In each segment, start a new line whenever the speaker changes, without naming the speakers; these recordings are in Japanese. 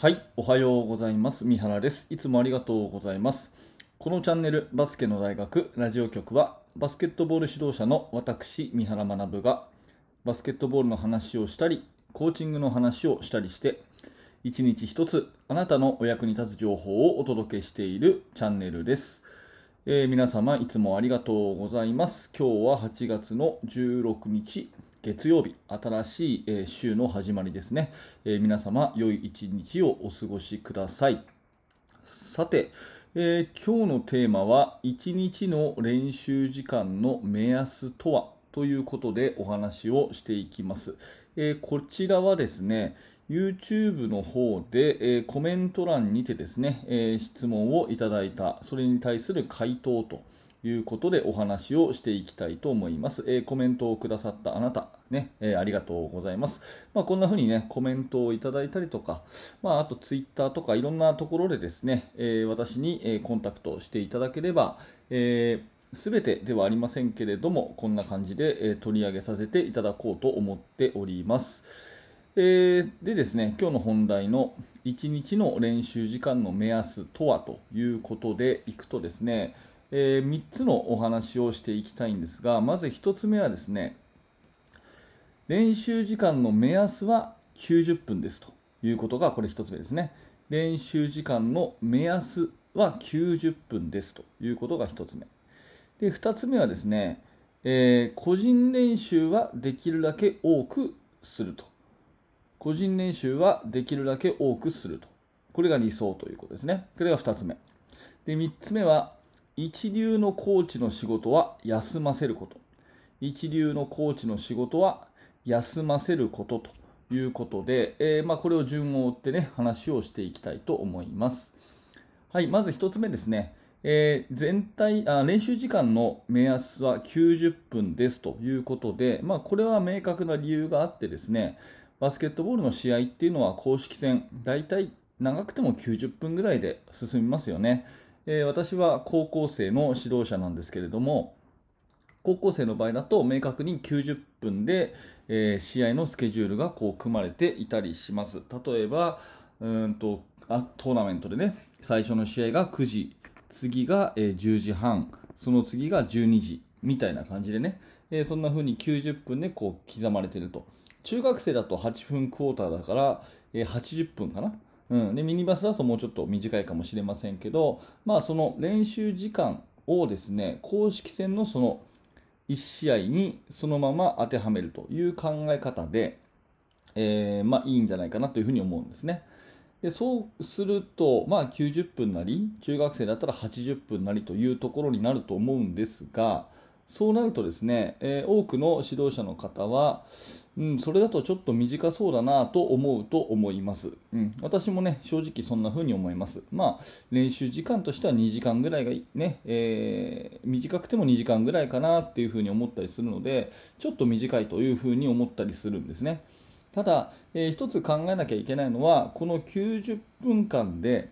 はい、おはようございます。三原です。いつもありがとうございます。このチャンネル、バスケの大学ラジオ局は、バスケットボール指導者の私、三原学が、バスケットボールの話をしたり、コーチングの話をしたりして、一日一つ、あなたのお役に立つ情報をお届けしているチャンネルです。えー皆様、いつもありがとうございます。今日は8月の16日、月曜日、新しい、えー週の始まりですね。えー皆様、良い一日をお過ごしください。さて、えー今日のテーマは、1日の練習時間の目安とはということでお話をしていきます。えーこちらはですね、YouTube の方で、えーコメント欄にてですね、えー質問をいただいた、それに対する回答ということでお話をしていきたいと思います。えーコメントをくださったあなた、ね、えーありがとうございます。まあ、こんな風にね、コメントをいただいたりとか、まあ、あと Twitter とかいろんなところでですね、えー私に、えーコンタクトしていただければ、えすべてではありませんけれども、こんな感じで、えー取り上げさせていただこうと思っております。えーでですね、今日の本題の1日の練習時間の目安とはということでいくとですね、え3つのお話をしていきたいんですが、まず1つ目はですね、練習時間の目安は90分ですということがこれ1つ目ですね。練習時間の目安は90分ですということが1つ目。で、2つ目はですね、えー個人練習はできるだけ多くすると。個人練習はできるだけ多くすると。これが理想ということですね。これが2つ目。で、3つ目は、一流のコーチの仕事は休ませること。一流のコーチの仕事は休ませることということで、えーまあ、これを順を追ってね、話をしていきたいと思います。はい、まず1つ目ですね。えー全体あ、練習時間の目安は90分ですということで、まあ、これは明確な理由があってですね、バスケットボールの試合っていうのは公式戦、大体長くても90分ぐらいで進みますよね。えー私は高校生の指導者なんですけれども、高校生の場合だと明確に90分で、えー試合のスケジュールがこう組まれていたりします。例えば、うんとあトーナメントでね、最初の試合が9時、次が、えー10時半、その次が12時みたいな感じでね、えーそんな風に90分でこう刻まれていると。中学生だと8分クォーターだから、えー80分かな。うん、でミニバスだともうちょっと短いかもしれませんけど、まあ、その練習時間をですね公式戦のその1試合にそのまま当てはめるという考え方で、えーまあ、いいんじゃないかなというふうに思うんですね。でそうすると、まあ、90分なり中学生だったら80分なりというところになると思うんですがそうなるとですね、え多くの指導者の方は、うん、それだとちょっと短そうだなと思うと思います、うん、私もね正直そんな風に思います。まあ練習時間としては2時間ぐらいがいね、えー短くても2時間ぐらいかなっていう風に思ったりするのでちょっと短いという風に思ったりするんですね。ただ、えー一つ考えなきゃいけないのはこの90分間で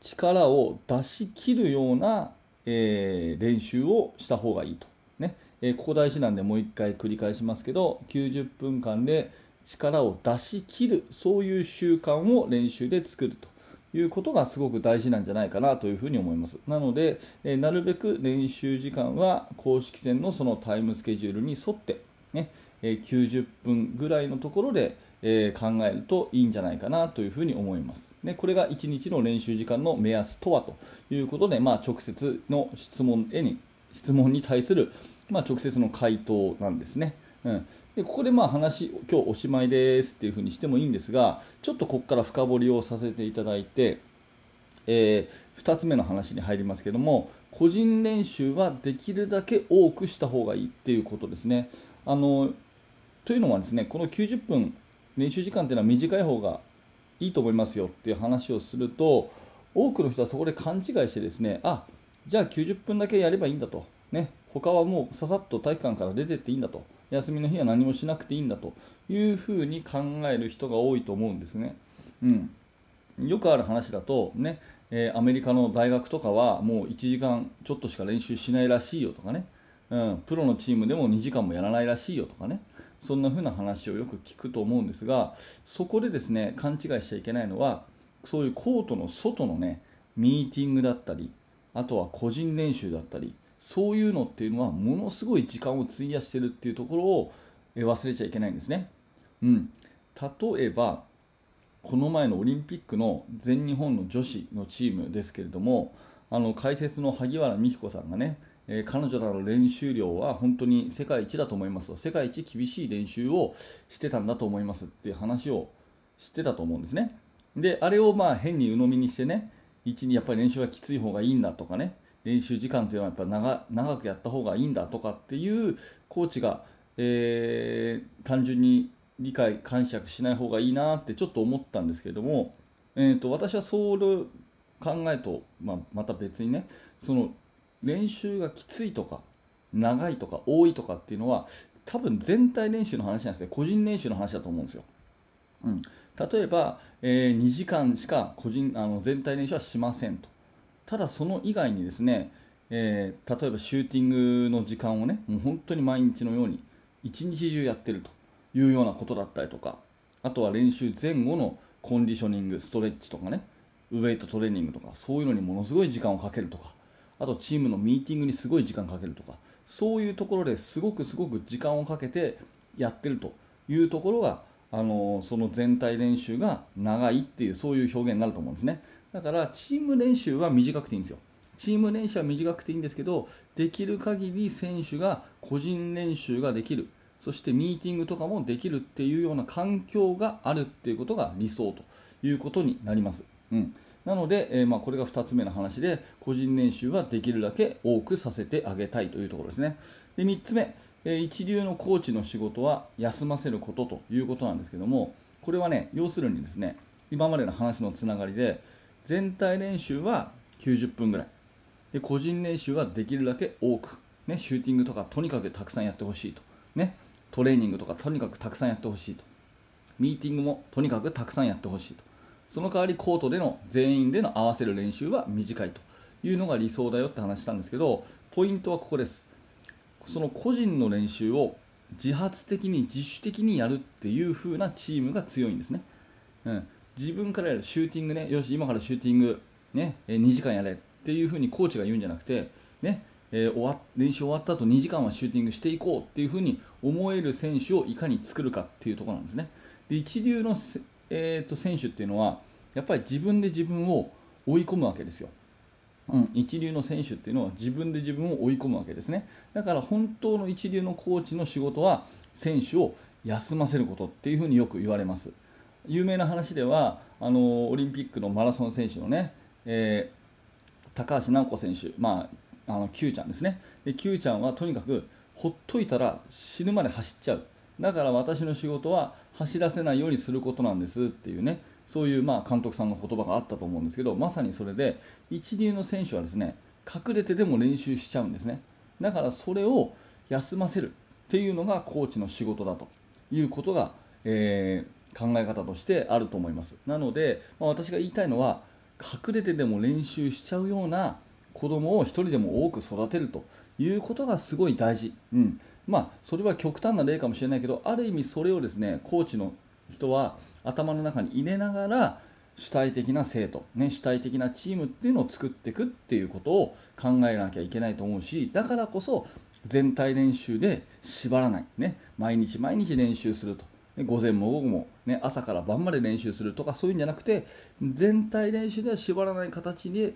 力を出し切るような、えー練習をした方がいいと、ね。えーここ大事なんでもう一回繰り返しますけど90分間で力を出し切るそういう習慣を練習で作ると。いうことがすごく大事なんじゃないかなというふうに思います。なので、えーなるべく練習時間は公式戦のそのタイムスケジュールに沿って、ね。え90分ぐらいのところで、えー考えるといいんじゃないかなというふに思います。ね、これが1日の練習時間の目安とはということで、まあ、直接の質問へに質問に対する、まあ、直接の回答なんですね。うんでここでまあ話、今日おしまいですっていうふうにしてもいいんですが、ちょっとここから深掘りをさせていただいて、え2つ目の話に入りますけども個人練習はできるだけ多くした方がいいっていうことですね。あのというのはですねこの90分練習時間っていうのは短い方がいいと思いますよっていう話をすると多くの人はそこで勘違いしてですねあじゃあ90分だけやればいいんだと、ね、他はもうささっと体育館から出てっていいんだと。休みの日は何もしなくていいんだと。いうふうに考える人が多いと思うんですね。うん。よくある話だと、ねえーアメリカの大学とかはもう1時間ちょっとしか練習しないらしいよとかね、うん、プロのチームでも2時間もやらないらしいよとかね、そんな風な話をよく聞くと思うんですがそこでですね勘違いしちゃいけないのはそういうコートの外のねミーティングだったりあとは個人練習だったりそういうのっていうのはものすごい時間を費やしてるっていうところを忘れちゃいけないんですね。うん、例えばこの前のオリンピックの全日本の女子のチームですけれどもあの解説の萩原美希子さんがね、えー、彼女らの練習量は本当に世界一だと思います世界一厳しい練習をしてたんだと思いますっていう話をしてたと思うんですね。であれをまあ変に鵜呑みにしてね1にやっぱり練習がきつい方がいいんだとかね。練習時間というのはやっぱ長長くやった方がいいんだとかっていうコーチが、えー、単純に理解解釈しない方がいいなってちょっと思ったんですけれども、えーと、私はそういう考えと、まあ、また別にねその練習がきついとか長いとか多いとかっていうのは多分全体練習の話じゃなくて個人練習の話だと思うんですよ。うん、例えば、えー、2時間しか個人あの全体練習はしませんとただその以外にですね、えー、例えばシューティングの時間をねもう本当に毎日のように一日中やってるというようなことだったりとかあとは練習前後のコンディショニングストレッチとかねウェイトトレーニングとかそういうのにものすごい時間をかけるとかあとチームのミーティングにすごい時間かけるとかそういうところですごくすごく時間をかけてやってるというところがあのその全体練習が長いっていうそういう表現になると思うんですね。だからチーム練習は短くていいんですよ。チーム練習は短くていいんですけどできる限り選手が個人練習ができる。そしてミーティングとかもできるっていうような環境があるっていうことが理想ということになります。うん、なので、えー、まあ、これが2つ目の話で個人練習はできるだけ多くさせてあげたいというところですね。で3つ目、えー、一流のコーチの仕事は休ませることということなんですけどもこれはね要するにですね今までの話のつながりで全体練習は90分ぐらい。で個人練習はできるだけ多く、ね、シューティングとかとにかくたくさんやってほしいと、ね、トレーニングとかとにかくたくさんやってほしいと。ミーティングもとにかくたくさんやってほしいと。その代わりコートでの全員での合わせる練習は短いというのが理想だよって話したんですけどポイントはここです。その個人の練習を自発的に自主的にやるっていう風なチームが強いんですね、うん、自分からやるシューティングね。よし今からシューティング、ね、2時間やれっていう風にコーチが言うんじゃなくて、ね、えー、終わ練習終わった後2時間はシューティングしていこうっていうふうに思える選手をいかに作るかっていうところなんですね。で一流の、えーと、選手っていうのはやっぱり自分で自分を追い込むわけですよ。うん、一流の選手っていうのは自分で自分を追い込むわけですね。だから本当の一流のコーチの仕事は選手を休ませることっていうふうによく言われます。有名な話ではあのオリンピックのマラソン選手のね、えー、高橋尚子選手、まあ、あの Q ちゃんですねで Q ちゃんはとにかくほっといたら死ぬまで走っちゃうだから私の仕事は走らせないようにすることなんですっていうねそういうまあ監督さんの言葉があったと思うんですけどまさにそれで一流の選手はですね隠れてでも練習しちゃうんですね。だからそれを休ませるっていうのがコーチの仕事だということが、えー、考え方としてあると思います。なので、まあ、私が言いたいのは隠れてでも練習しちゃうような子供を1人でも多く育てるということがすごい大事、うん。まあ、それは極端な例かもしれないけどある意味それをですねコーチの人は頭の中に入れながら主体的な生徒、ね、主体的なチームっていうのを作っていくっていうことを考えなきゃいけないと思うしだからこそ全体練習で縛らない、ね、毎日毎日練習すると。午前も午後も、ね、朝から晩まで練習するとかそういうんじゃなくて全体練習では縛らない形で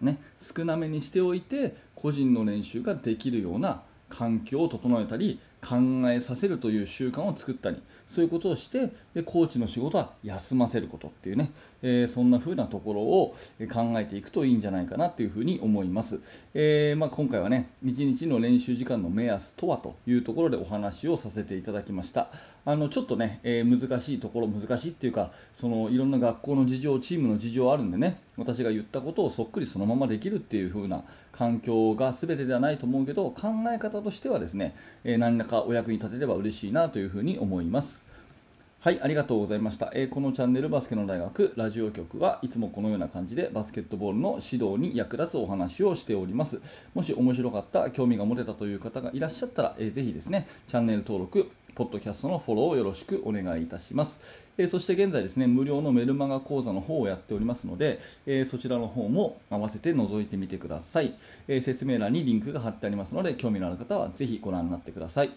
ね、少なめにしておいて個人の練習ができるような環境を整えたり考えさせるという習慣を作ったりそういうことをしてでコーチの仕事は休ませることっていうね、えー、そんな風なところを考えていくといいんじゃないかなというふうに思います、えー、まあ、今回はね1日の練習時間の目安とはというところでお話をさせていただきました。あのちょっとね、えー、難しいところ難しいっていうかそのいろんな学校の事情チームの事情あるんでね私が言ったことをそっくりそのままできるっていう風な環境が全てではないと思うけど考え方としてはですね、え、何らかお役に立てれば嬉しいなというふうに思います。はい、ありがとうございました。え、このチャンネルバスケの大学ラジオ局はいつもこのような感じでバスケットボールの指導に役立つお話をしております。もし面白かった、興味が持てたという方がいらっしゃったら、えー、ぜひですね、チャンネル登録、ポッドキャストのフォローをよろしくお願いいたします。えー、そして現在ですね、無料のメルマガ講座の方をやっておりますので、えー、そちらの方も合わせて覗いてみてください、えー、説明欄にリンクが貼ってありますので、興味のある方はぜひご覧になってください。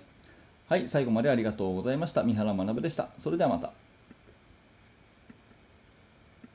はい、最後までありがとうございました。三原学でした。それではまた。